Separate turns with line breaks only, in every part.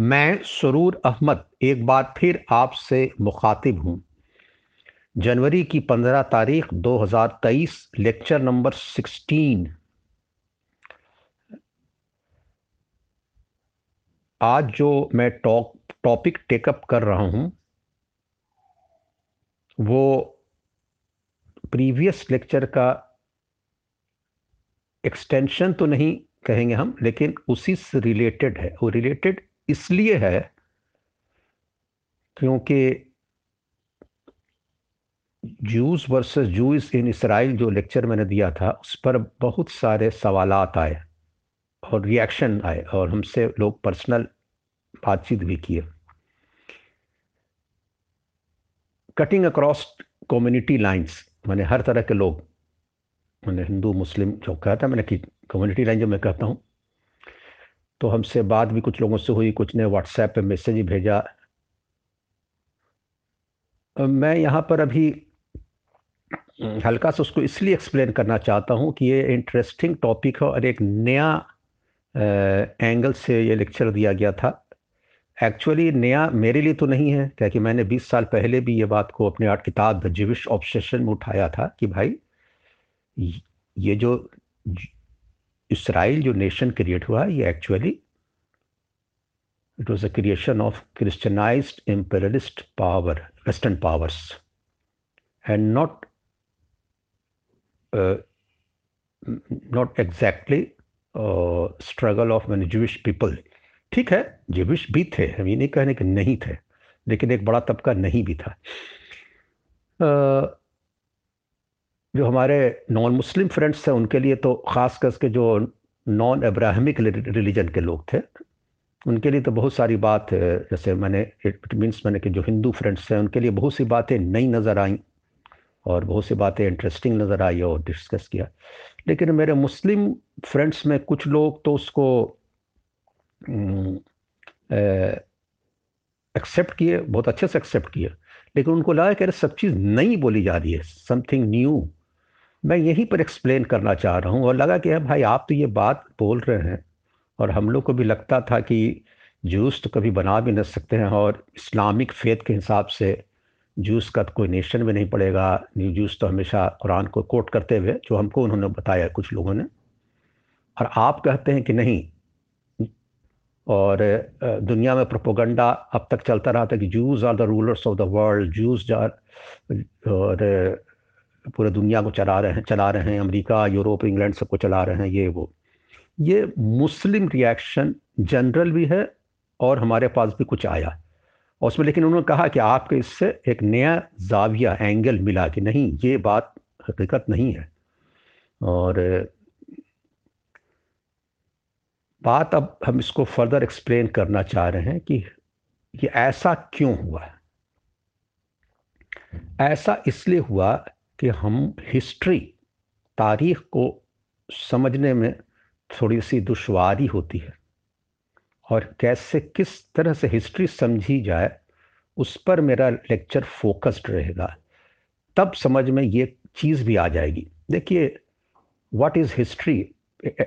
मैं सरूर अहमद एक बार फिर आपसे मुखातिब हूँ। जनवरी की पंद्रह तारीख 2023 लेक्चर नंबर 16 आज जो मैं टॉक, टॉपिक टेकअप कर रहा हूँ, वो प्रीवियस लेक्चर का एक्सटेंशन तो नहीं कहेंगे हम, लेकिन उसी से रिलेटेड है। वो रिलेटेड इसलिए है क्योंकि Jews versus Jews in Israel जो लेक्चर मैंने दिया था, उस पर बहुत सारे सवाल आए और रिएक्शन आए और हमसे लोग पर्सनल बातचीत भी किए। कटिंग अक्रॉस कम्युनिटी लाइंस मैंने हर तरह के लोग, मैंने हिंदू, मुस्लिम, जो कहता मैंने कि कम्युनिटी लाइन जो मैं कहता हूँ तो हमसे बात भी कुछ लोगों से हुई, कुछ ने व्हाट्सएप पे मैसेज भेजा। मैं यहाँ पर अभी हल्का सा उसको इसलिए एक्सप्लेन करना चाहता हूँ कि ये इंटरेस्टिंग टॉपिक है और एक नया एंगल से ये लेक्चर दिया गया था। एक्चुअली नया मेरे लिए तो नहीं है क्या कि मैंने 20 साल पहले भी ये बात को अपने आर्ट किताब जिविश ऑब्सेशन में उठाया था कि भाई, ये जो इसराइल जो नेशन क्रिएट हुआ ये actually it was a creation of Christianized imperialist power western powers and not not exactly struggle of man Jewish people ठीक है जिविश भी थे हम ये नहीं कहने के नहीं थे लेकिन एक बड़ा तबका नहीं भी था। Uh, जो हमारे नॉन मुस्लिम फ्रेंड्स थे उनके लिए तो ख़ास करके जो नॉन अब्राहमिक रिलीजन के लोग थे, उनके लिए तो बहुत सारी बात जैसे मैंने इट मीन्स मैंने कि जो हिंदू फ्रेंड्स हैं, उनके लिए बहुत सी बातें नई नज़र आई और बहुत सी बातें इंटरेस्टिंग नज़र आई और डिस्कस किया। लेकिन मेरे मुस्लिम फ्रेंड्स में कुछ लोग तो उसको एक्सेप्ट किए, बहुत अच्छे से एक्सेप्ट किए, लेकिन उनको लगा कि अरे सब चीज़ नई बोली जा रही है समथिंग न्यू मैं यहीं पर एक्सप्लेन करना चाह रहा हूँ और लगा कि भाई आप तो ये बात बोल रहे हैं और हम लोग को भी लगता था कि जूस तो कभी बना भी नहीं सकते हैं और इस्लामिक फेथ के हिसाब से जूस का तो कोई नेशन भी नहीं पड़ेगा। न्यू जूस तो हमेशा कुरान को कोट करते हुए, जो हमको उन्होंने बताया कुछ लोगों ने। और आप कहते हैं कि नहीं, और दुनिया में प्रोपोगंडा अब तक चलता रहा था कि Jews are the rulers of the world Jews are और पूरे दुनिया को चला रहे हैं, चला रहे हैं, अमेरिका, यूरोप, इंग्लैंड सबको चला रहे हैं, ये वो। ये मुस्लिम रिएक्शन जनरल भी है और हमारे पास भी कुछ आया। और उसमें लेकिन उन्होंने कहा कि आपके इससे एक नया जाविया एंगल मिला कि नहीं, ये बात हकीकत नहीं है। और, बात अब हम इसको फर्दर एक्सप्लेन करना चाह रहे हैं कि ये ऐसा क्यों हुआ? ऐसा इसलिए हुआ कि हम हिस्ट्री तारीख को समझने में थोड़ी सी दुश्वारी होती है। और कैसे, किस तरह से हिस्ट्री समझी जाए, उस पर मेरा लेक्चर फोकस्ड रहेगा। तब समझ में ये चीज़ भी आ जाएगी। देखिए व्हाट इज़ हिस्ट्री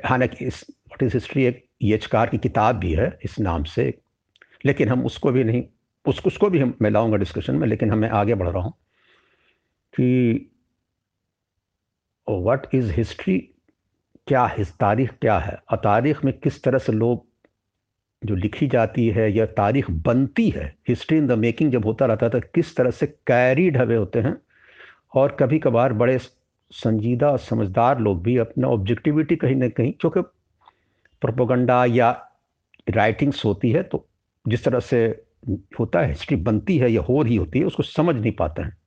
हालाँकि इस व्हाट इज़ हिस्ट्री एक यचकार की किताब भी है, इस नाम से। लेकिन हम उसको भी नहीं, उस, उसको भी हम, मैं लाऊँगा डिस्कशन में, लेकिन हमें आगे बढ़ रहा हूँ कि व्हाट इज़ हिस्ट्री क्या है? तारीख क्या है? और तारीख में किस तरह से लोग जो लिखी जाती है या तारीख बनती है हिस्ट्री इन द मेकिंग जब होता रहता था किस तरह से कैरीड हवे होते हैं? और कभी कभार बड़े संजीदा और समझदार लोग भी अपना ऑब्जेक्टिविटी कहीं ना कहीं, क्योंकि प्रोपोगंडा या राइटिंग्स होती है तो जिस तरह से होता है हिस्ट्री बनती है या हो रही होती है, उसको समझ नहीं पाते हैं।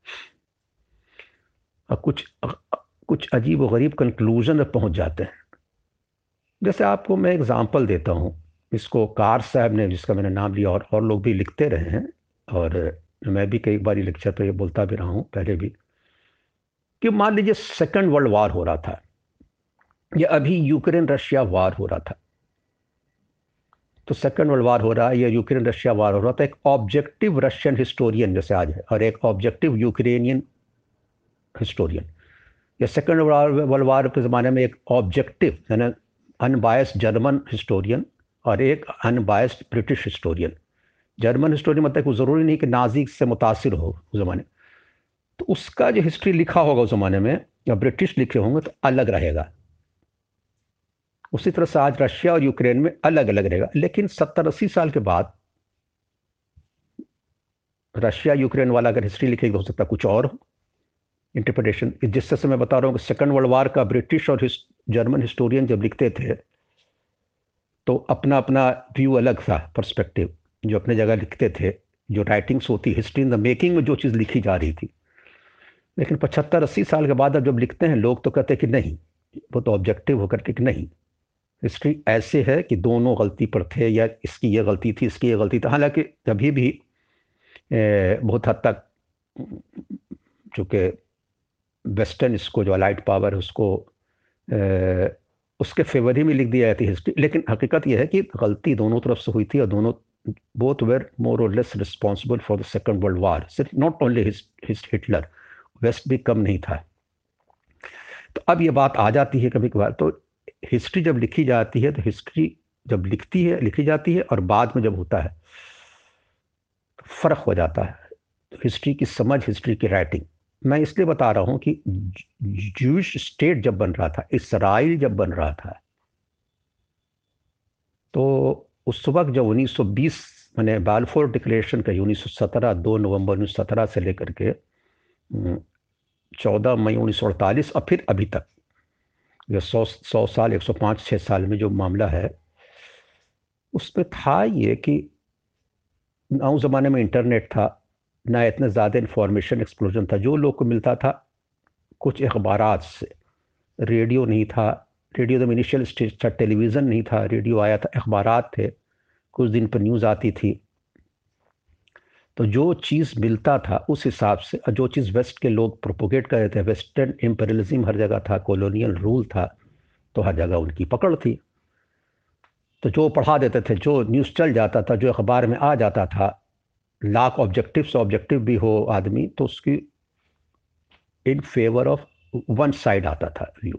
और कुछ कुछ अजीब व गरीब कंक्लूजन में पहुँच जाते हैं। जैसे आपको मैं एग्ज़ाम्पल देता हूँ इसको कार साहब ने, जिसका मैंने नाम लिया और और लोग भी लिखते रहे हैं, और मैं भी कई बार लेक्चर पर ये बोलता भी रहा हूँ, पहले भी, कि मान लीजिए सेकंड वर्ल्ड वार हो रहा था, या अभी यूक्रेन रशिया वार हो रहा था। तो सेकेंड वर्ल्ड वार हो रहा है या यूक्रेन रशिया वार हो रहा था, एक ऑब्जेक्टिव रशियन हिस्टोरियन जैसे आज है, और एक ऑब्जेक्टिव यूक्रेनियन हिस्टोरियन या सेकेंड वर्ल्ड वार के ज़माने में एक ऑब्जेक्टिव यानी अनबायस जर्मन हिस्टोरियन और एक unbiased British historian German historian मतलब ज़रूरी नहीं कि नाजी से मुतासर हो उस ज़माने। तो उसका जो हिस्ट्री लिखा होगा उस ज़माने में, या ब्रिटिश लिखे होंगे तो अलग रहेगा। उसी तरह से आज रशिया और यूक्रेन में अलग अलग रहेगा। लेकिन सत्तर अस्सी साल के बाद रशिया यूक्रेन वाला अगर हिस्ट्री लिखेगी, हो सकता कुछ और हो। इंटरप्रिटेशन जिससे से मैं बता रहा हूँ कि सेकंड वर्ल्ड वार का ब्रिटिश और जर्मन हिस्टोरियन जब लिखते थे तो अपना अपना व्यू अलग था पर्सपेक्टिव जो अपने जगह लिखते थे, जो राइटिंग्स होती हिस्ट्री इन द मेकिंग में जो चीज़ लिखी जा रही थी। लेकिन पचहत्तर अस्सी साल के बाद अब जब लिखते हैं, लोग तो कहते हैं कि नहीं, वो तो ऑब्जेक्टिव होकर के कि नहीं। हिस्ट्री ऐसे है कि दोनों गलती पर थे, या इसकी ये गलती थी, इसकी ये गलती थी। हालाँकि कभी भी बहुत हद तक, चूँकि वेस्टर्न इसको जो अलाइट पावर है उसको ए, उसके फेवर ही में लिख दिया जाती हिस्ट्री। लेकिन हकीकत यह है कि गलती दोनों तरफ़ से हुई थी और दोनों both were more or less responsible for the second world war सिर्फ़ नॉट ओनली हिटलर वेस्ट भी कम नहीं था। तो अब ये बात आ जाती है कभी कभार तो हिस्ट्री जब लिखी जाती है तो हिस्ट्री जब लिखती है लिखी जाती है और बाद में जब होता है तो फ़र्क हो जाता है। तो हिस्ट्री की समझ हिस्ट्री की राइटिंग मैं इसलिए बता रहा हूँ कि जूश स्टेट जब बन रहा था इसराइल जब बन रहा था तो उस वक्त जब 1920 मैंने बालफोर डिक्लेरेशन का 1917 दो नवंबर 1917 से लेकर के चौदह मई उन्नीस सौ अड़तालीस और फिर अभी तक, जो सौ सौ साल, एक सौ पाँच छः साल में जो मामला है, उसमें था ये कि ना उस ज़माने में इंटरनेट था ना इतना ज़्यादा इंफॉर्मेशन एक्सप्लोजन था। जो लोग को मिलता था, कुछ अखबार से। रेडियो नहीं था। रेडियो तो इनिशियल स्टेज था, टेलीविज़न नहीं था। रेडियो आया था अखबार थे। कुछ दिन पर न्यूज़ आती थी। तो जो चीज़ मिलता था, उस हिसाब से जो चीज़ वेस्ट के लोग प्रोपोगेट कर रहे थे वेस्टर्न एम्परलिज्म हर जगह था कॉलोनियल रूल था तो हर जगह उनकी पकड़ थी। तो जो पढ़ा देते थे, जो न्यूज़ चल जाता था, जो अखबार में आ जाता था लाख ऑब्जेक्टिव से ऑब्जेक्टिव भी हो आदमी तो उसकी in favour of one side आता था व्यू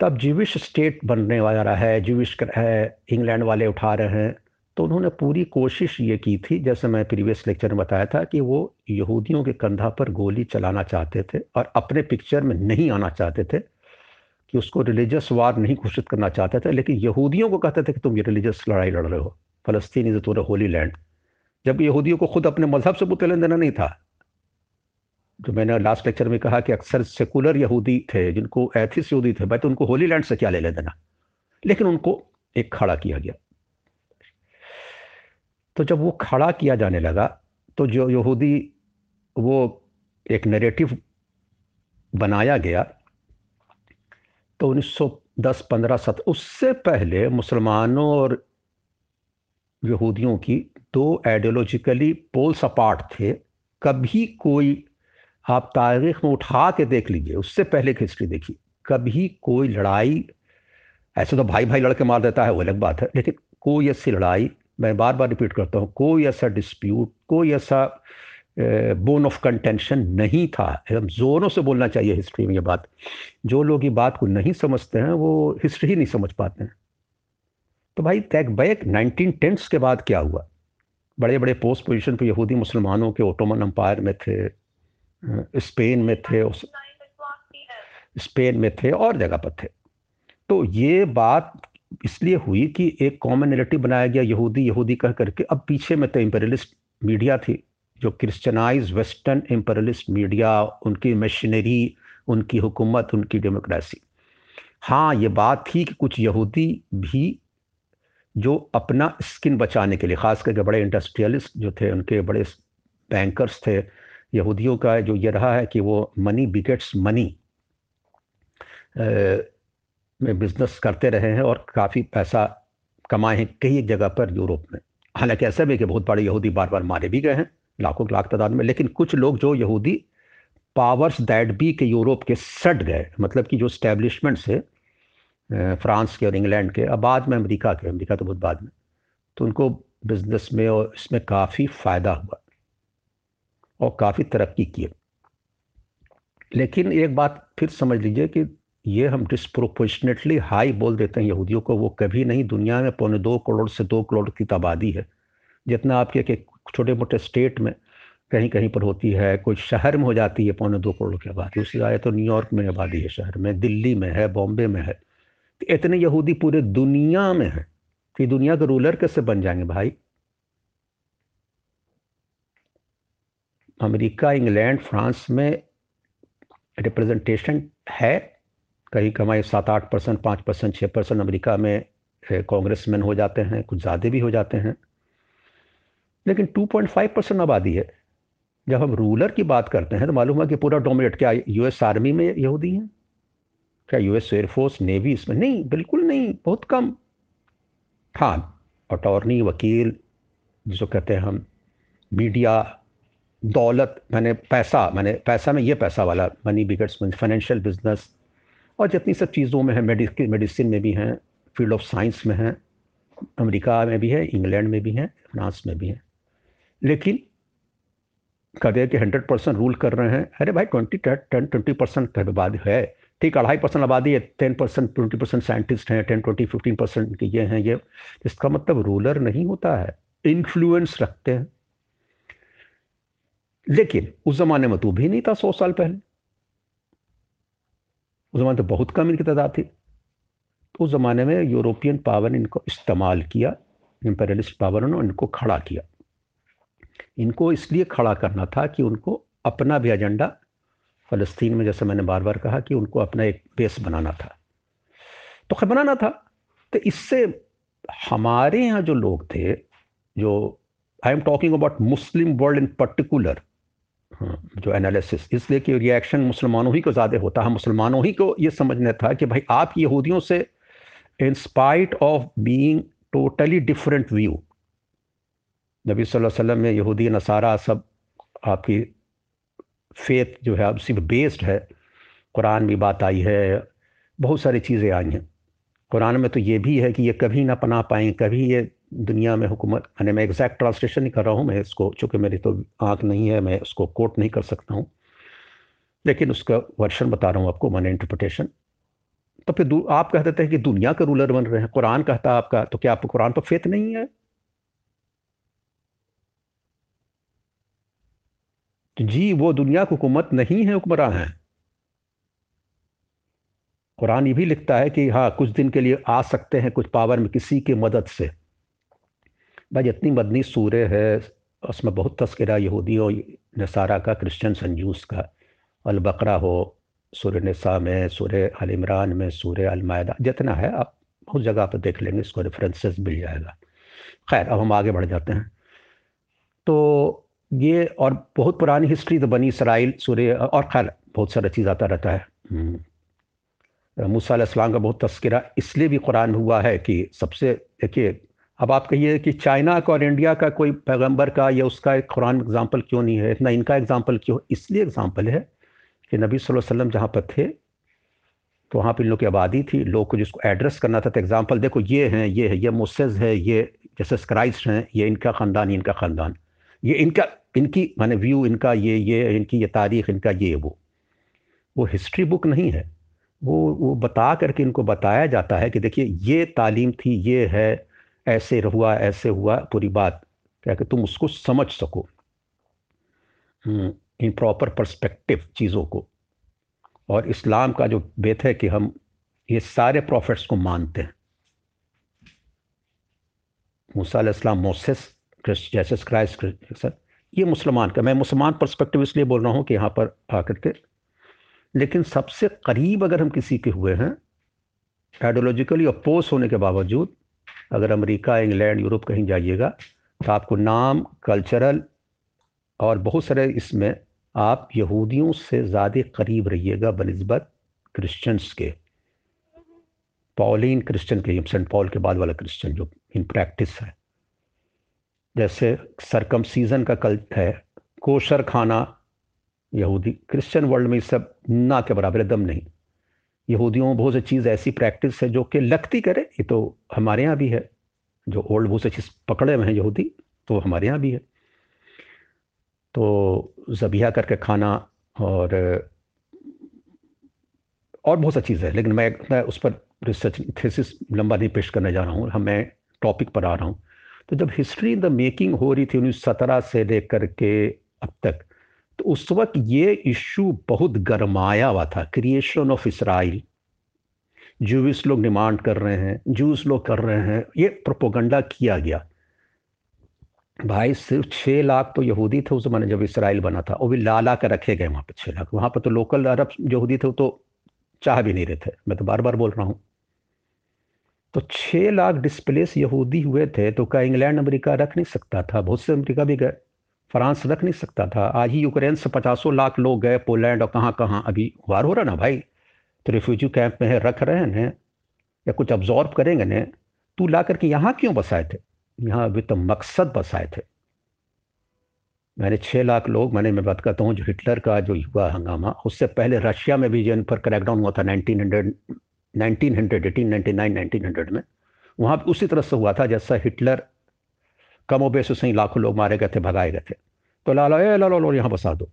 तब जीविश स्टेट बनने वाला है जीविश है इंग्लैंड वाले उठा रहे हैं तो उन्होंने पूरी कोशिश ये की थी, जैसे मैं प्रीवियस लेक्चर में बताया था, कि वो यहूदियों के कंधा पर गोली चलाना चाहते थे और अपने पिक्चर में नहीं आना चाहते थे, कि उसको रिलीजियस वार नहीं घोषित करना चाहते थे, लेकिन यहूदियों को कहते थे कि तुम ये रिलीजियस लड़ाई लड़ रहे हो, फलस्तीन इज़ तोर होली लैंड जब यहूदियों को खुद अपने मज़हब से बुत लेन देना नहीं था जो मैंने लास्ट लेक्चर में कहा कि अक्सर सेकुलर यहूदी थे, जिनको एथिस यहूदी थे भाई तो उनको होली लैंड से क्या ले लेना लेकिन उनको एक खड़ा किया गया। तो जब वो खड़ा किया जाने लगा तो जो यहूदी, वो एक नरेटिव बनाया गया तो 1910 15 सत उससे पहले मुसलमानों और यहूदियों की दो आइडियोलॉजिकली पोल्स अपार्ट थे, कभी कोई, आप तारीख में उठा के देख लीजिए, उससे पहले की हिस्ट्री देखिए, कभी कोई लड़ाई, ऐसे तो भाई भाई लड़के मार देता है, वो अलग बात है, लेकिन कोई ऐसी लड़ाई, मैं बार बार रिपीट करता हूँ, कोई ऐसा डिस्प्यूट कोई ऐसा बोन ऑफ़ कंटेंशन नहीं था। एकदम जोरों से बोलना चाहिए हिस्ट्री में ये बात। जो लोग ये बात को नहीं समझते हैं, वो हिस्ट्री ही नहीं समझ पाते हैं। तो भाई टैक बैक नाइनटीन टेंस के बाद क्या हुआ? बड़े बड़े पोस्ट पोजीशन पे यहूदी मुसलमानों के ओटोमन अम्पायर में थे स्पेन में थे, उस स्पेन में थे और जगह पर थे। तो ये बात इसलिए हुई कि एक कॉमन नेरेटिव बनाया गया यहूदी यहूदी कह करके। अब पीछे में तो इम्पेरियलिस्ट मीडिया थी, जो क्रिश्चनाइज वेस्टर्न इम्पेरियलिस्ट मीडिया उनकी मशीनरी उनकी हुकूमत, उनकी डेमोक्रेसी हाँ ये बात थी कि कुछ यहूदी भी जो अपना स्किन बचाने के लिए, ख़ास करके बड़े इंडस्ट्रियलिस्ट जो थे, उनके बड़े बैंकर्स थे, यहूदियों का जो ये रहा है कि वो मनी बिगेट्स मनी में बिज़नेस करते रहे हैं और काफ़ी पैसा कमाए हैं कई जगह पर यूरोप में। हालाँकि ऐसा भी कि बहुत बड़े यहूदी बार बार मारे भी गए हैं, लाखों लाख तादाद में, लेकिन कुछ लोग जो यहूदी पावर्स दैट बी के यूरोप के सट गए मतलब कि जो स्टैब्लिशमेंट से फ्रांस के और इंग्लैंड के, अब बाद में अमेरिका के, अमेरिका तो बहुत बाद में तो उनको बिज़नेस में और इसमें काफ़ी फ़ायदा हुआ और काफ़ी तरक्की की। लेकिन एक बात फिर समझ लीजिए कि ये हम डिस्प्रोपोर्शनेटली हाई बोल देते हैं यहूदियों को, वो कभी नहीं दुनिया में पौने दो करोड़ से दो करोड़ की आबादी है। जितना आपके एक छोटे मोटे स्टेट में कहीं कहीं पर होती है, कोई शहर में हो जाती है पौने दो करोड़ की आबादी उससे आए तो न्यूयॉर्क में आबादी है, शहर में, दिल्ली में है, बॉम्बे में है। इतने यहूदी पूरे दुनिया में है कि दुनिया के रूलर कैसे बन जाएँगे भाई? अमेरिका, इंग्लैंड, फ्रांस में रिप्रेजेंटेशन है। कहीं कमाई सात आठ परसेंट, पाँच परसेंट छः परसेंट अमरीका में कांग्रेसमैन हो जाते हैं, कुछ ज़्यादा भी हो जाते हैं। लेकिन 2.5 परसेंट आबादी है। जब हम रूलर की बात करते हैं तो मालूम है कि पूरा डोमिनेट क्या, यूएस आर्मी में यहूदी हैं? क्या यूएस एयरफोर्स नेवी इसमें? नहीं, बिल्कुल नहीं, बहुत कम। हाँ अटॉर्नी वकील, जिसको कहते हैं हम मीडिया दौलत, मैंने पैसा मैंने पैसा में ये पैसा वाला मनी बिगट्स फाइनेंशियल बिज़नेस और जितनी सब चीज़ों में है मेडिसिन में भी हैं फ़ील्ड ऑफ़ साइंस में हैं, अमेरिका में भी है इंग्लैंड में भी हैं फ्रांस में भी हैं। लेकिन कहते हैं कि हंड्रेड परसेंट रूल कर रहे हैं, अरे भाई ट्वेंटी टेन ट्वेंटी परसेंट आबादी है। ठीक, अढ़ाई परसेंट आबादी है ten percent twenty percent scientist हैं टेन ट्वेंटी फिफ्टीन परसेंट ये हैं, ये। इसका मतलब रूलर नहीं होता है इन्फ्लुएंस रखते हैं। लेकिन उस ज़माने में तो भी नहीं था सौ साल पहले। उस ज़माने तो बहुत कम इनकी तादाद थी। तो उस ज़माने में यूरोपियन पावर ने इनको इस्तेमाल किया इम्पेरियलिस्ट पावर ने इनको खड़ा किया। इनको इसलिए खड़ा करना था कि उनको अपना भी एजेंडा फ़लस्तीन में जैसे मैंने बार बार कहा कि उनको अपना एक बेस बनाना था। तो खैर बनाना था। तो इससे हमारे यहाँ जो लोग थे, जो I am talking about Muslim world in particular जो एनालिसिस इसलिए कि रिएक्शन मुसलमानों ही को ज़्यादा होता। है, मुसलमानों ही को ये समझना था कि भाई आप यहूदियों से in spite of being totally different view नबी सल्लल्लाहु अलैहि वसल्लम में यहूदी, नसारा सब आपकी फेथ जो है, अब सिर्फ़ बेस्ड है। कुरान में बात आई है, बहुत सारी चीज़ें आई हैं। कुरान में तो ये भी है कि ये कभी ना पना पाएँ, कभी ये दुनिया में हुकूमत, यानी मैं एग्जैक्ट ट्रांसलेशन नहीं कर रहा हूँ, मैं इसको, चूँकि मेरी तो आँख नहीं है, मैं उसको कोट नहीं कर सकता हूँ। लेकिन उसका वर्शन बता रहा हूँ आपको, मैंने इंटरप्रटेशन तो फिर आप कह देते हैं कि दुनिया के रूलर बन रहे हैं, कुरान कहता है आपका तो क्या आपको कुरान पर फेत नहीं है? जी, वो दुनिया की हुकूमत नहीं है, हुक्मरान है। कुरान ये भी लिखता है कि हाँ कुछ दिन के लिए आ सकते हैं कुछ पावर में किसी की मदद से। भाई जितनी मदनी सूर्य है, उसमें बहुत तस्करा यहूदियों, नसारा का, क्रिश्चियन संजूस का। अलबकरा हो सूर्य नसा में सूर्य अल इमरान में सूर्य अलमायदा, जितना है, आप बहुत जगह पर देख लेंगे, इसको रेफरेंसेस मिल जाएगा। खैर, अब हम आगे बढ़ जाते हैं। तो ये और बहुत पुरानी हिस्ट्री तो बनी इसराइल सूर्य और खैर बहुत सारा चीज़ आता रहता है। हम्म। मूसा इस्लाम का बहुत तस्करा इसलिए भी कुरान हुआ है कि सबसे देखिए अब आप कहिए कि चाइना का और इंडिया का कोई पैगंबर का या उसका एक कुरान एग्ज़ाम्पल क्यों नहीं है? इतना इनका एग्ज़ाम्पल क्यों? इसलिए एग्ज़ाम्पल है कि नबी सल्लल्लाहु अलैहि वसल्लम जहाँ पर थे तो वहाँ पर इन लोग की आबादी थी। लोग को जिसको एड्रेस करना था तो एग्ज़ाम्पल देखो ये हैं ये है ये मुसेज है ये जैसे क्राइस्ट हैं ये इनका ख़ानदान इनका ख़ानदान। ये इनका, इनकी, माने व्यू इनका ये ये, इनकी ये तारीख, इनका ये, वो। वो हिस्ट्री बुक नहीं है। वो वो बता करके इनको बताया जाता है कि देखिए, ये तालीम थी, ये है, ऐसे हुआ ऐसे हुआ, पूरी बात। क्या कि तुम उसको समझ सको। इन प्रॉपर पर्सपेक्टिव चीज़ों को। और इस्लाम का जो बेत है कि हम ये सारे प्रॉफिट्स को मानते हैं। मूसा मोसेस जैसे क्राइस्ट सर ये मुसलमान का, मैं मुसलमान पर्सपेक्टिव इसलिए बोल रहा हूँ कि यहाँ पर आकर के, लेकिन सबसे करीब अगर हम किसी के हुए हैं आइडियोलॉजिकली अपोज होने के बावजूद, अगर अमेरिका, इंग्लैंड, यूरोप कहीं जाइएगा तो आपको नाम कल्चरल और बहुत सारे इसमें आप यहूदियों से ज़्यादा करीब रहिएगा बनस्बत क्रिश्चियंस के। पॉलिन क्रिश्चियन के सेंट पॉल के बाद वाला क्रिश्चियन जो इन प्रैक्टिस है। जैसे सरकम सीज़न का कल है कोशर खाना यहूदी क्रिश्चियन वर्ल्ड में सब ना के बराबर दम नहीं। यहूदियों में बहुत सी चीज़ ऐसी प्रैक्टिस है जो कि लगती करे ये तो हमारे यहाँ भी है। जो ओल्ड बहुत सी चीज़ पकड़े हुए हैं यहूदी तो हमारे यहाँ भी है। तो जबिया करके खाना और और बहुत सा चीज़ है लेकिन मैं, मैं उस पर रिसर्च थेसिस लंबा नहीं पेश करने जा रहा हूँ मैं टॉपिक पर आ रहा हूँ। तो जब हिस्ट्री इन द मेकिंग हो रही थी उन्नीस सत्रह से लेकर के अब तक तो उस वक्त ये इशू बहुत गरमाया हुआ था क्रिएशन ऑफ़ इसराइल जूस लोग डिमांड कर रहे हैं जूस लोग कर रहे हैं, ये प्रोपोगंडा किया गया। भाई सिर्फ़ छः लाख तो यहूदी थे उस जमाने जब इसराइल बना था, वो भी ला ला कर रखे गए वहाँ पर छः लाख। वहाँ पर तो लोकल अरब यहूदी थे वो तो चाह भी नहीं रहे थे। मैं तो बार बार बोल रहा हूँ। तो छः लाख डिस्प्लेस यहूदी हुए थे तो क्या इंग्लैंड अमेरिका रख नहीं सकता था? बहुत से अमेरिका भी गए, फ्रांस रख नहीं सकता था। आज ही यूक्रेन से पचासों लाख लोग गए, पोलैंड और कहाँ कहाँ अभी वार हो रहा ना भाई? तो रिफ्यूजी कैंप में है, रख रहे हैं, या कुछ ऑब्जॉर्व करेंगे ने? तू ला करके यहाँ क्यों बसाए थे? यहाँ अभी तो मकसद बसाए थे। मैंने छः लाख लोग, मैंने, मैं बात करता हूँ, जो हिटलर का जो हुआ हंगामा, उससे पहले रशिया में भी जिन पर क्रैकडाउन हुआ था, nineteen hundred nineteen hundred, eighteen ninety nine, nineteen hundred में। वहाँ उसी तरह से हुआ था जैसा हिटलर कमो बेस सही लाखों लोग मारे गए थे, भगाए गए थे। तो लाला ए लालो लो यहाँ बसा दो।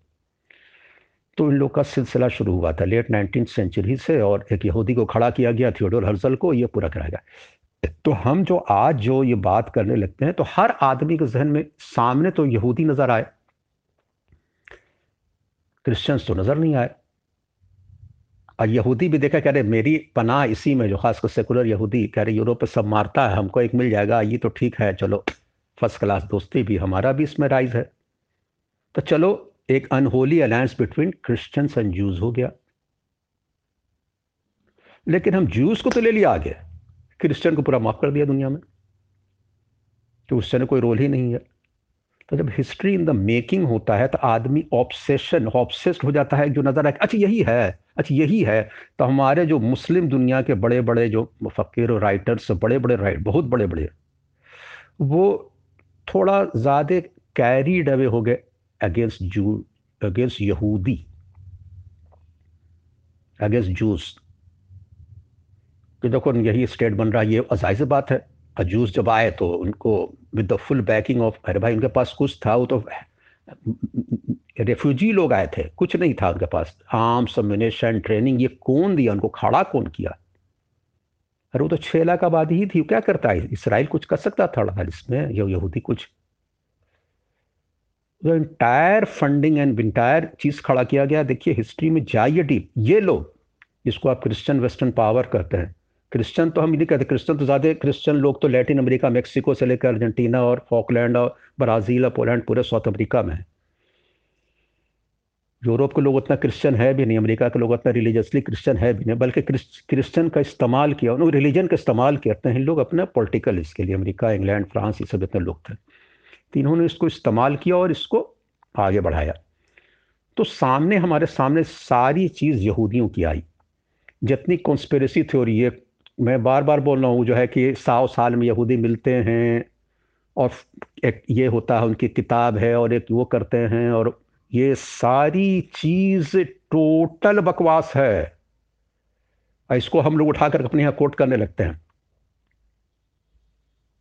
तो इन लोग का सिलसिला शुरू हुआ था, लेट नाइनटीन सेंचुरी से, और एक यहूदी को खड़ा किया गया, थियोडोर हर्जल को, ये पूरा कराया गया। तो हम जो आज जो ये बात करने लगते हैं तो हर आदमी के जहन में सामने तो यहूदी नज़र आए। क्रिश्चियंस तो नज़र नहीं आए। और यहूदी भी देखा, कह रहे, मेरी पनाह इसी में जो खासकर सेकुलर यहूदी, कह रहे, यूरोप सब मारता है, हमको एक मिल जाएगा, ये तो ठीक है, चलो, फ़र्स्ट क्लास दोस्ती भी हमारा भी इसमें राइज है। तो चलो, एक unholy alliance between Christians and Jews हो गया। लेकिन हम जूस को तो ले लिया आगे, क्रिश्चियन को पूरा माफ़ कर दिया दुनिया में कि उससे कोई रोल ही नहीं है। तो जब हिस्ट्री इन द मेकिंग होता है तो आदमी ऑब्सेशन, ऑब्सेस्ड हो जाता है, जो नज़र आए अच्छा यही है अच्छा यही है। तो हमारे जो मुस्लिम दुनिया के बड़े बड़े जो फ़कीर राइटर्स बड़े बड़े राइट बहुत बड़े बड़े वो थोड़ा ज़्यादा कैरीड अवे हो गए अगेंस्ट जू अगेंस्ट यहूदी अगेंस्ट जूस कि देखो, यही स्टेट बन रहा है ये अजाइज बात है। जूस जब आए तो उनको with the full backing of अरे भाई, उनके पास कुछ था, वो तो रेफ्यूजी लोग आए थे, कुछ नहीं था उनके पास। आर्म्स अम्यूनेशन ट्रेनिंग ये कौन दिया? उनको खड़ा कौन किया? अरे वो तो छह लाख आबादी ही थी क्या करता है? इसराइल कुछ कर सकता था? इसमें, ये यहूदी कुछ। इंटायर फंडिंग एंड इंटायर चीज़ खड़ा किया गया। देखिए हिस्ट्री में जाइए डीप ये लोग, जिसको आप क्रिश्चियन वेस्टर्न पावर कहते हैं क्रिश्चियन तो हम नहीं कहते, क्रिश्चियन तो ज़्यादा, क्रिश्चियन लोग तो लैटिन अमेरिका, मैक्सिको से लेकर अर्जेंटीना और फॉकलैंड और ब्राज़ील और पोलैंड पूरे साउथ अमेरिका में है। यूरोप के लोग उतना क्रिश्चियन है भी नहीं, अमेरिका के लोग उतना रिलीजियसली क्रिश्चियन है भी नहीं, बल्कि क्रिश्चियन का इस्तेमाल किया, उन्होंने रिलीजन का इस्तेमाल करते हैं लोग अपना पॉलिटिकल इसके लिए, अमेरिका, इंग्लैंड, फ्रांस, ये सब इतने लोग थे। तो इन्होंने इसको इस्तेमाल किया और इसको आगे बढ़ाया। तो सामने, हमारे सामने सारी चीज़ यहूदियों की आई। जितनी कॉन्स्पेरेसी थ्योरी है मैं बार बार बोल रहा हूँ, जो है कि सौ साल में यहूदी मिलते हैं और एक ये होता है, उनकी किताब है और एक वो करते हैं और ये सारी चीज़ टोटल बकवास है। इसको हम लोग उठाकर अपने यहाँ कोट करने लगते हैं।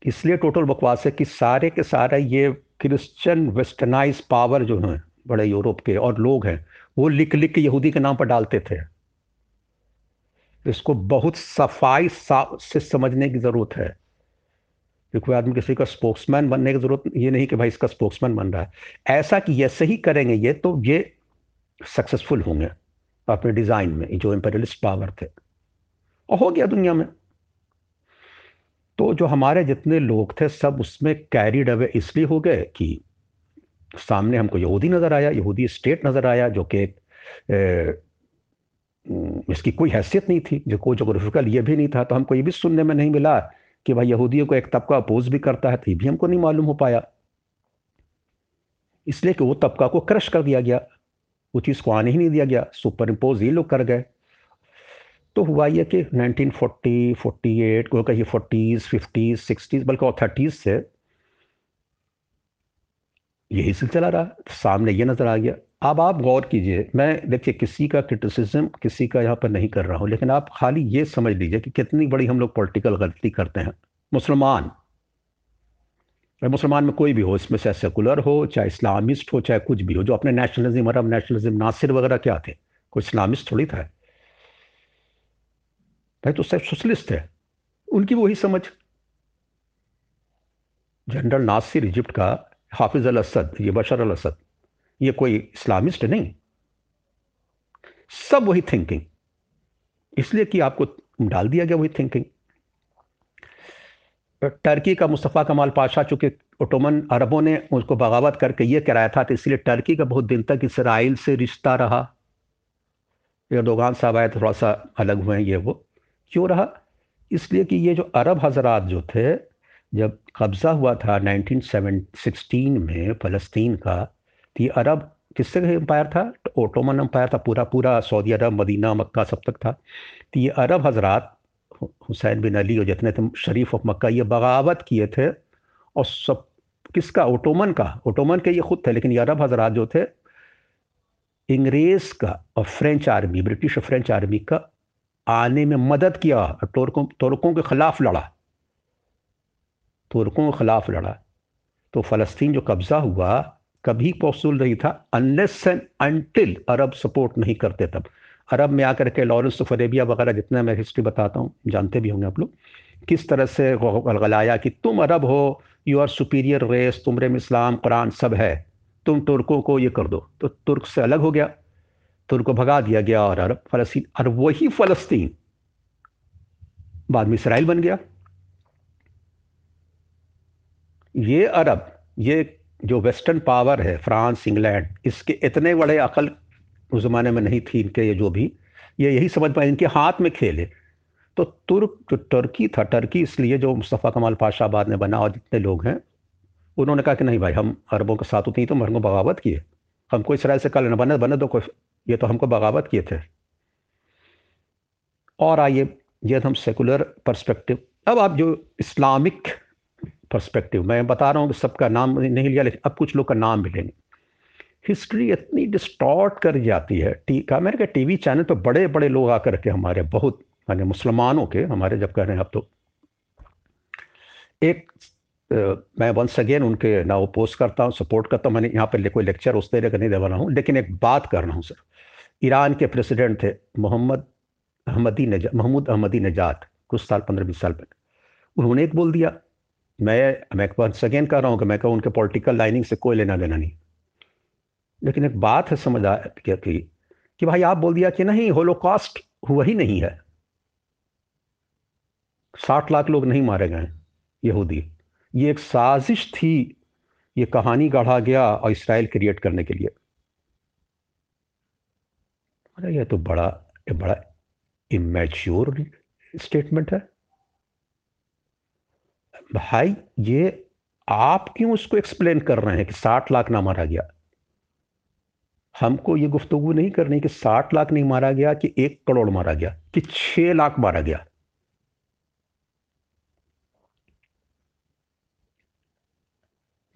इसलिए टोटल बकवास है कि सारे के सारे ये क्रिश्चियन वेस्टर्नाइज पावर जो हैं, बड़े यूरोप के और लोग हैं, वो लिख लिख के यहूदी के नाम पर डालते थे। इसको बहुत सफ़ाई से समझने की ज़रूरत है। कि कोई आदमी किसी का स्पोक्समैन बनने की ज़रूरत, ये नहीं कि भाई इसका स्पोक्समैन बन रहा है। ऐसा कि ऐसे ही करेंगे ये तो ये सक्सेसफुल होंगे अपने डिज़ाइन में, जो इंपेरियलिस्ट पावर थे। और हो गया दुनिया में। तो जो हमारे जितने लोग थे, सब उसमें कैरिड अवे इसलिए हो गए कि सामने हमको यहूदी नज़र आया, यहूदी स्टेट नज़र आया, जो कि इसकी कोई हैसियत नहीं थी। जो कोई जोग्राफिकल ये भी नहीं था तो हमको ये भी सुनने में नहीं मिला कि भाई यहूदियों को एक तबका अपोज भी करता है तो ये भी हमको नहीं मालूम हो पाया। इसलिए कि वो तबका को क्रश कर दिया गया। वो चीज़ को आने ही नहीं दिया गया। सुपर इम्पोज ये लोग कर गए। तो हुआ यह कि 1940, 48 को कहिए फोर्टीज़ फिफ्टीज़ सिक्सटीज़ बल्कि और थर्टीज़ से यही सिलसिला रहा। सामने ये नज़र आ गया। अब आप गौर कीजिए, मैं देखिए, किसी का क्रिटिसिज्म किसी का यहाँ पर नहीं कर रहा हूँ, लेकिन आप खाली ये समझ लीजिए कि कितनी बड़ी हम लोग पॉलिटिकल गलती करते हैं। मुसलमान मुसलमान में कोई भी हो, इसमें चाहे सेकुलर हो, चाहे इस्लामिस्ट हो, चाहे कुछ भी हो, जो अपने नेशनलिज्म अरब नेशनलिज्म नासिर वगैरह क्या थे? कोई इस्लामिस्ट थोड़ी था। भाई तो सब सोशलिस्ट है, उनकी वही समझ। जनरल नासिर इजिप्ट का हाफिज अल असद ये बशर अल असद ये कोई इस्लामिस्ट नहीं। सब वही थिंकिंग इसलिए कि आपको डाल दिया गया वही थिंकिंग टर्की का मुस्तफ़ा कमाल पाशा, चूँकि ओटोमन अरबों ने उसको बगावत करके ये कराया था तो इसलिए टर्की का बहुत दिन तक इसराइल से रिश्ता रहा। दोगान साहब आए थोड़ा सा अलग हुए ये वो। क्यों रहा? इसलिए कि ये जो अरब हजरात जो थे, जब कब्ज़ा हुआ था 1916 में फ़लस्तीन का तो ये अरब किससे एम्पायर था? ओटोमन एम्पायर था, पूरा पूरा सऊदी अरब मदीना मक्का सब तक था। तो ये अरब हजरात हुसैन बिन अली और जितने थे, शरीफ ऑफ़ मक्का, ये बगावत किए थे। और सब, किसका? ओटोमन का। ओटोमन के ये खुद थे, लेकिन ये अरब हजरात जो थे, अंग्रेज़ का और फ्रेंच आर्मी ब्रिटिश और फ्रेंच आर्मी का आने में मदद किया। और तुर्कों तुर्कों के ख़िलाफ़ लड़ा। तुर्कों के ख़िलाफ़ लड़ा। तो फ़लस्तीन जो कब्ज़ा हुआ कभी पॉसिबल नहीं था unless and until Arab support नहीं करते तब। अरब में आकर के लॉरेंस ऑफ़ अरेबिया वगैरह जितना मैं हिस्ट्री बताता हूँ, जानते भी होंगे आप लोग, किस तरह से गलगलाया कि तुम अरब हो यू आर सुपीरियर रेस तुमरे में इस्लाम, कुरान सब है, तुम तुर्कों को ये कर दो। तो तुर्क से अलग हो गया, तुर्क को भगा दिया गया और अरब, फलस्तीन, और वही फलस्तीन बाद में इसराइल बन गया। ये अरब, ये जो वेस्टर्न पावर है, फ्रांस, इंग्लैंड, इसके इतने बड़े अकल उस ज़माने में नहीं थी इनके, ये जो भी, ये यही समझ पाए इनके हाथ में खेले तो तुर्क, जो टर्की था टर्की इसलिए जो मुस्तफ़ा कमाल पाशा बाद में बना और जितने लोग हैं, उन्होंने कहा कि नहीं भाई, हम अरबों के साथ उतनी तो हमको बगावत किए। हमको इसराइल से कल बने बने दो कोई, ये तो हमको बगावत किए थे। और आइए, ये हम सेकुलर पर्सपेक्टिव, अब आप जो इस्लामिक पर्सपेक्टिव मैं बता रहा हूँ कि सबका नाम नहीं लिया, लेकिन अब कुछ लोग का नाम भी लेंगे। हिस्ट्री इतनी डिस्टॉर्ट कर जाती है। टी, के टीवी चैनल तो बड़े बड़े लोग आकर के हमारे बहुत माने मुसलमानों के हमारे जब कह रहे हैं अब तो। एक मैं वंस अगेन उनके ना वो पोस्ट करता हूँ सपोर्ट करता हूँ। मैंने यहाँ पर ले कोई लेक्चर उस तरह का नहीं दे रहा हूँ, लेकिन एक बात कर रहा हूँ सर। ईरान के प्रेसिडेंट थे मोहम्मद अहमदी नजा महमूद अहमदी नजात कुछ साल, पंद्रह बीस साल पहले। उन्होंने एक बोल दिया मैं मैं अगेन कर रहा हूँ कि मैं कहूँ उनके पॉलिटिकल लाइनिंग से कोई लेना देना नहीं। लेकिन एक बात है समझ आ कि, कि भाई आप बोल दिया कि नहीं होलोकॉस्ट हुआ ही नहीं है। साठ लाख लोग नहीं मारे गए यहूदी। ये एक साजिश थी ये कहानी गढ़ा गया और इसराइल क्रिएट करने के लिए। अरे ये तो बड़ा बड़ा इमेच्योर स्टेटमेंट है। भाई, ये आप क्यों उसको एक्सप्लेन कर रहे हैं कि साठ लाख ना मारा गया? हमको ये गुफ्तगु नहीं करनी कि साठ लाख नहीं मारा गया कि एक करोड़ मारा गया, कि छह लाख मारा गया।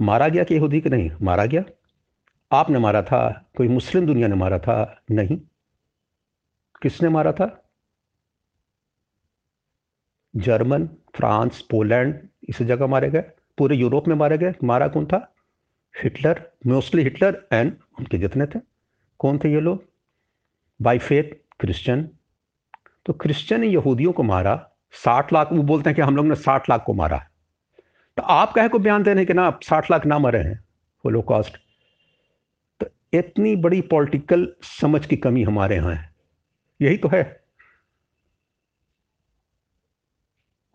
मारा गया कि यहूदी कि नहीं? मारा गया। आपने मारा था, कोई मुस्लिम दुनिया ने मारा था? नहीं। किसने मारा था? जर्मन, फ्रांस, पोलैंड, इस जगह मारे गए। पूरे यूरोप में मारे गए। मारा कौन था? हिटलर, मोस्टली हिटलर एंड उनके जितने थे। कौन थे ये लोग? By faith, Christian. तो क्रिश्चियन ने यहूदियों को मारा। साठ लाख, वो बोलते हैं कि हम लोग ने साठ लाख को मारा। तो आप कहे को बयान देने कि ना साठ लाख ना मरे हैं? होलोकॉस्ट तो इतनी बड़ी पॉलिटिकल समझ की कमी हमारे यहाँ है। यही तो है।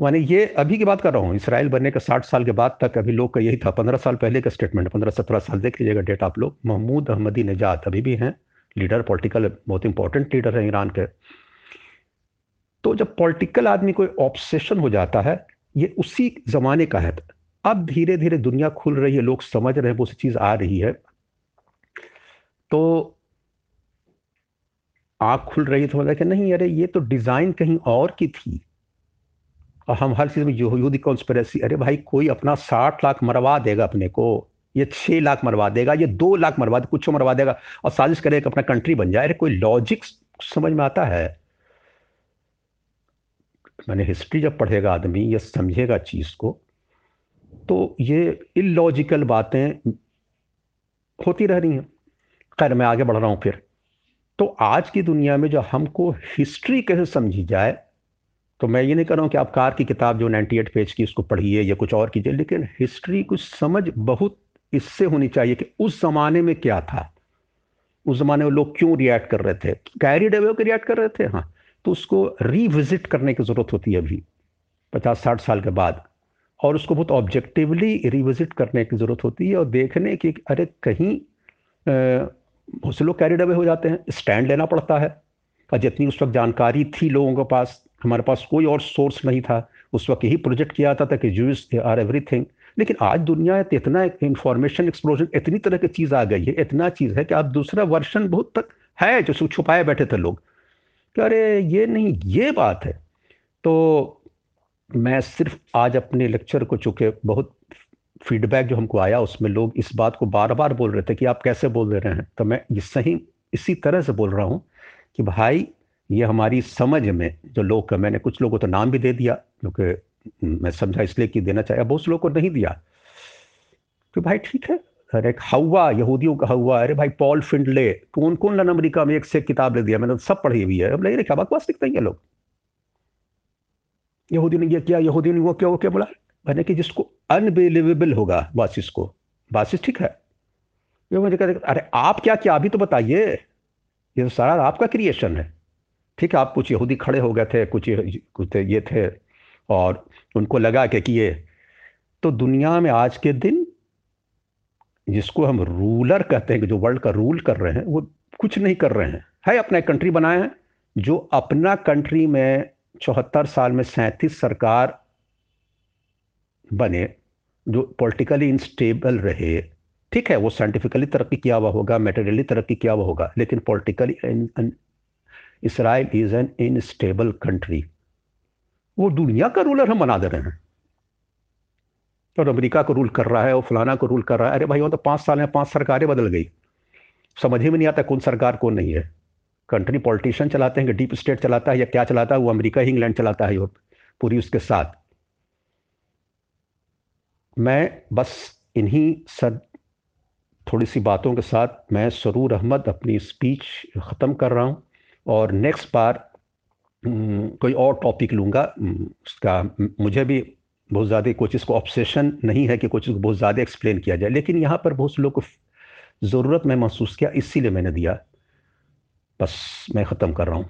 माने ये अभी की बात कर रहा हूँ, इसराइल बनने के साठ साल के बाद तक अभी लोग का यही था। पंद्रह साल पहले का स्टेटमेंट पंद्रह सत्रह साल, देख लीजिएगा डेट आप लोग। महमूद अहमदी निजात अभी भी हैं लीडर पॉलिटिकल बहुत इंपॉर्टेंट लीडर है ईरान के। तो जब पॉलिटिकल आदमी कोई ऑब्सेशन हो जाता है, ये उसी जमाने का है। अब धीरे धीरे दुनिया खुल रही है, लोग समझ रहे हैं, वो चीज़ आ रही है। तो आँख खुल रही है तो मतलब कि नहीं, अरे ये तो डिज़ाइन कहीं और की थी। और हम हर चीज़ में यहूदी कॉन्स्परेसी अरे भाई, कोई अपना साठ लाख मरवा देगा अपने को। ये छः लाख मरवा देगा, ये दो लाख मरवा दे, कुछ मरवा देगा और साजिश करेगा अपना कंट्री बन जाए। अरे कोई लॉजिक समझ में आता है? मैंने हिस्ट्री जब पढ़ेगा आदमी, ये समझेगा चीज़ को तो ये इलॉजिकल बातें होती रह रही हैं। खैर, मैं आगे बढ़ रहा हूँ फिर। तो आज की दुनिया में जो हमको हिस्ट्री कैसे समझी जाए तो मैं ये नहीं कर रहा हूँ कि आप कार की किताब जो 98 पेज की उसको पढ़िए या कुछ और कीजिए, लेकिन हिस्ट्री कुछ समझ बहुत इससे होनी चाहिए कि उस जमाने में क्या था। उस जमाने में लोग क्यों रिएक्ट कर रहे थे? कैरी डेवे होकर रिएक्ट कर रहे थे? हाँ। तो उसको रिविजिट करने की ज़रूरत होती है अभी, पचास साठ साल के बाद। और उसको बहुत ऑब्जेक्टिवली रिविजिट करने की ज़रूरत होती है और देखने की अरे कहीं बहुत से लोग कैरिड अवे हो जाते हैं स्टैंड लेना पड़ता है। और जितनी उस वक्त जानकारी थी लोगों के पास हमारे पास कोई और सोर्स नहीं था। उस वक्त यही प्रोजेक्ट किया जाता था कि जूस आर एवरीथिंग लेकिन आज दुनिया है इतना इंफॉर्मेशन एक्सप्लोजन इतनी तरह की चीज़ आ गई है, इतना चीज़ है कि आप दूसरा वर्षन बहुत तक है जो छुपाए बैठे थे लोग। कि अरे, ये नहीं, ये बात है। तो मैं सिर्फ़ आज अपने लेक्चर को, चुके बहुत फीडबैक जो हमको आया उसमें लोग इस बात को बार बार बोल रहे थे कि आप कैसे बोल दे रहे हैं। तो मैं सही, इसी तरह से बोल रहा हूँ कि भाई ये हमारी समझ में जो लोग मैंने कुछ लोगों तो नाम भी दे दिया क्योंकि मैं समझा इसलिए कि देना चाहिए बहुत से लोगों को नहीं दिया। तो भाई ठीक है। अरे हवा, यहूदियों का हवा, अरे भाई पॉल फिंडले कौन कौन लन अमेरिका में एक से किताब ले दिया? मैंने सब पढ़ी हुई है। अब नहीं क्या बकवास लिखते हैं ये लोग? यहूदी ने ये किया, यहूदी ने वो क्या वो क्या बोला? मैंने कि जिसको अनबिलीवेबल होगा, बासिस को। बासिस ठीक है। ये मुझे कहते अरे आप क्या क्या अभी तो बताइए। ये तो सारा आपका क्रिएशन है। ठीक है, आप कुछ यहूदी खड़े हो गए थे, कुछ कुछ ये थे और उनको लगा कि ये तो दुनिया में आज के दिन जिसको हम रूलर कहते हैं, कि जो वर्ल्ड का रूल कर रहे हैं, वो कुछ नहीं कर रहे हैं। है अपना एक कंट्री बनाए हैं, जो अपना कंट्री में चौहत्तर साल में सैंतीस सरकार बने, जो पॉलिटिकली इंस्टेबल रहे। ठीक है, वो साइंटिफिकली तरक्की किया हुआ होगा मेटेरियली तरक्की किया हुआ होगा, लेकिन politically Israel is an instable country वो दुनिया का रूलर हम बना दे रहे हैं। और अमेरिका को रूल कर रहा है, और फलाना को रूल कर रहा है। अरे भाई वो तो पाँच साल में पाँच सरकारें बदल गई। समझ ही में नहीं आता कौन सरकार, कौन नहीं है। कंट्री पॉलिटिशियन चलाते हैं कि डीप स्टेट चलाता है या क्या चलाता है, वो अमेरिका ही इंग्लैंड चलाता है पूरी उसके साथ। मैं बस इन्हीं सद थोड़ी सी बातों के साथ मैं सरूर अहमद अपनी स्पीच ख़त्म कर रहा हूँ। और नेक्स्ट बार कोई और टॉपिक लूँगा। उसका मुझे भी बहुत ज़्यादा कोचिज़ को ऑब्सेशन नहीं है कि कोचिज़ को बहुत ज़्यादा एक्सप्लेन किया जाए, लेकिन यहाँ पर बहुत से लोग को ज़रूरत मैं महसूस किया, इसीलिए मैंने दिया। बस मैं ख़त्म कर रहा हूँ।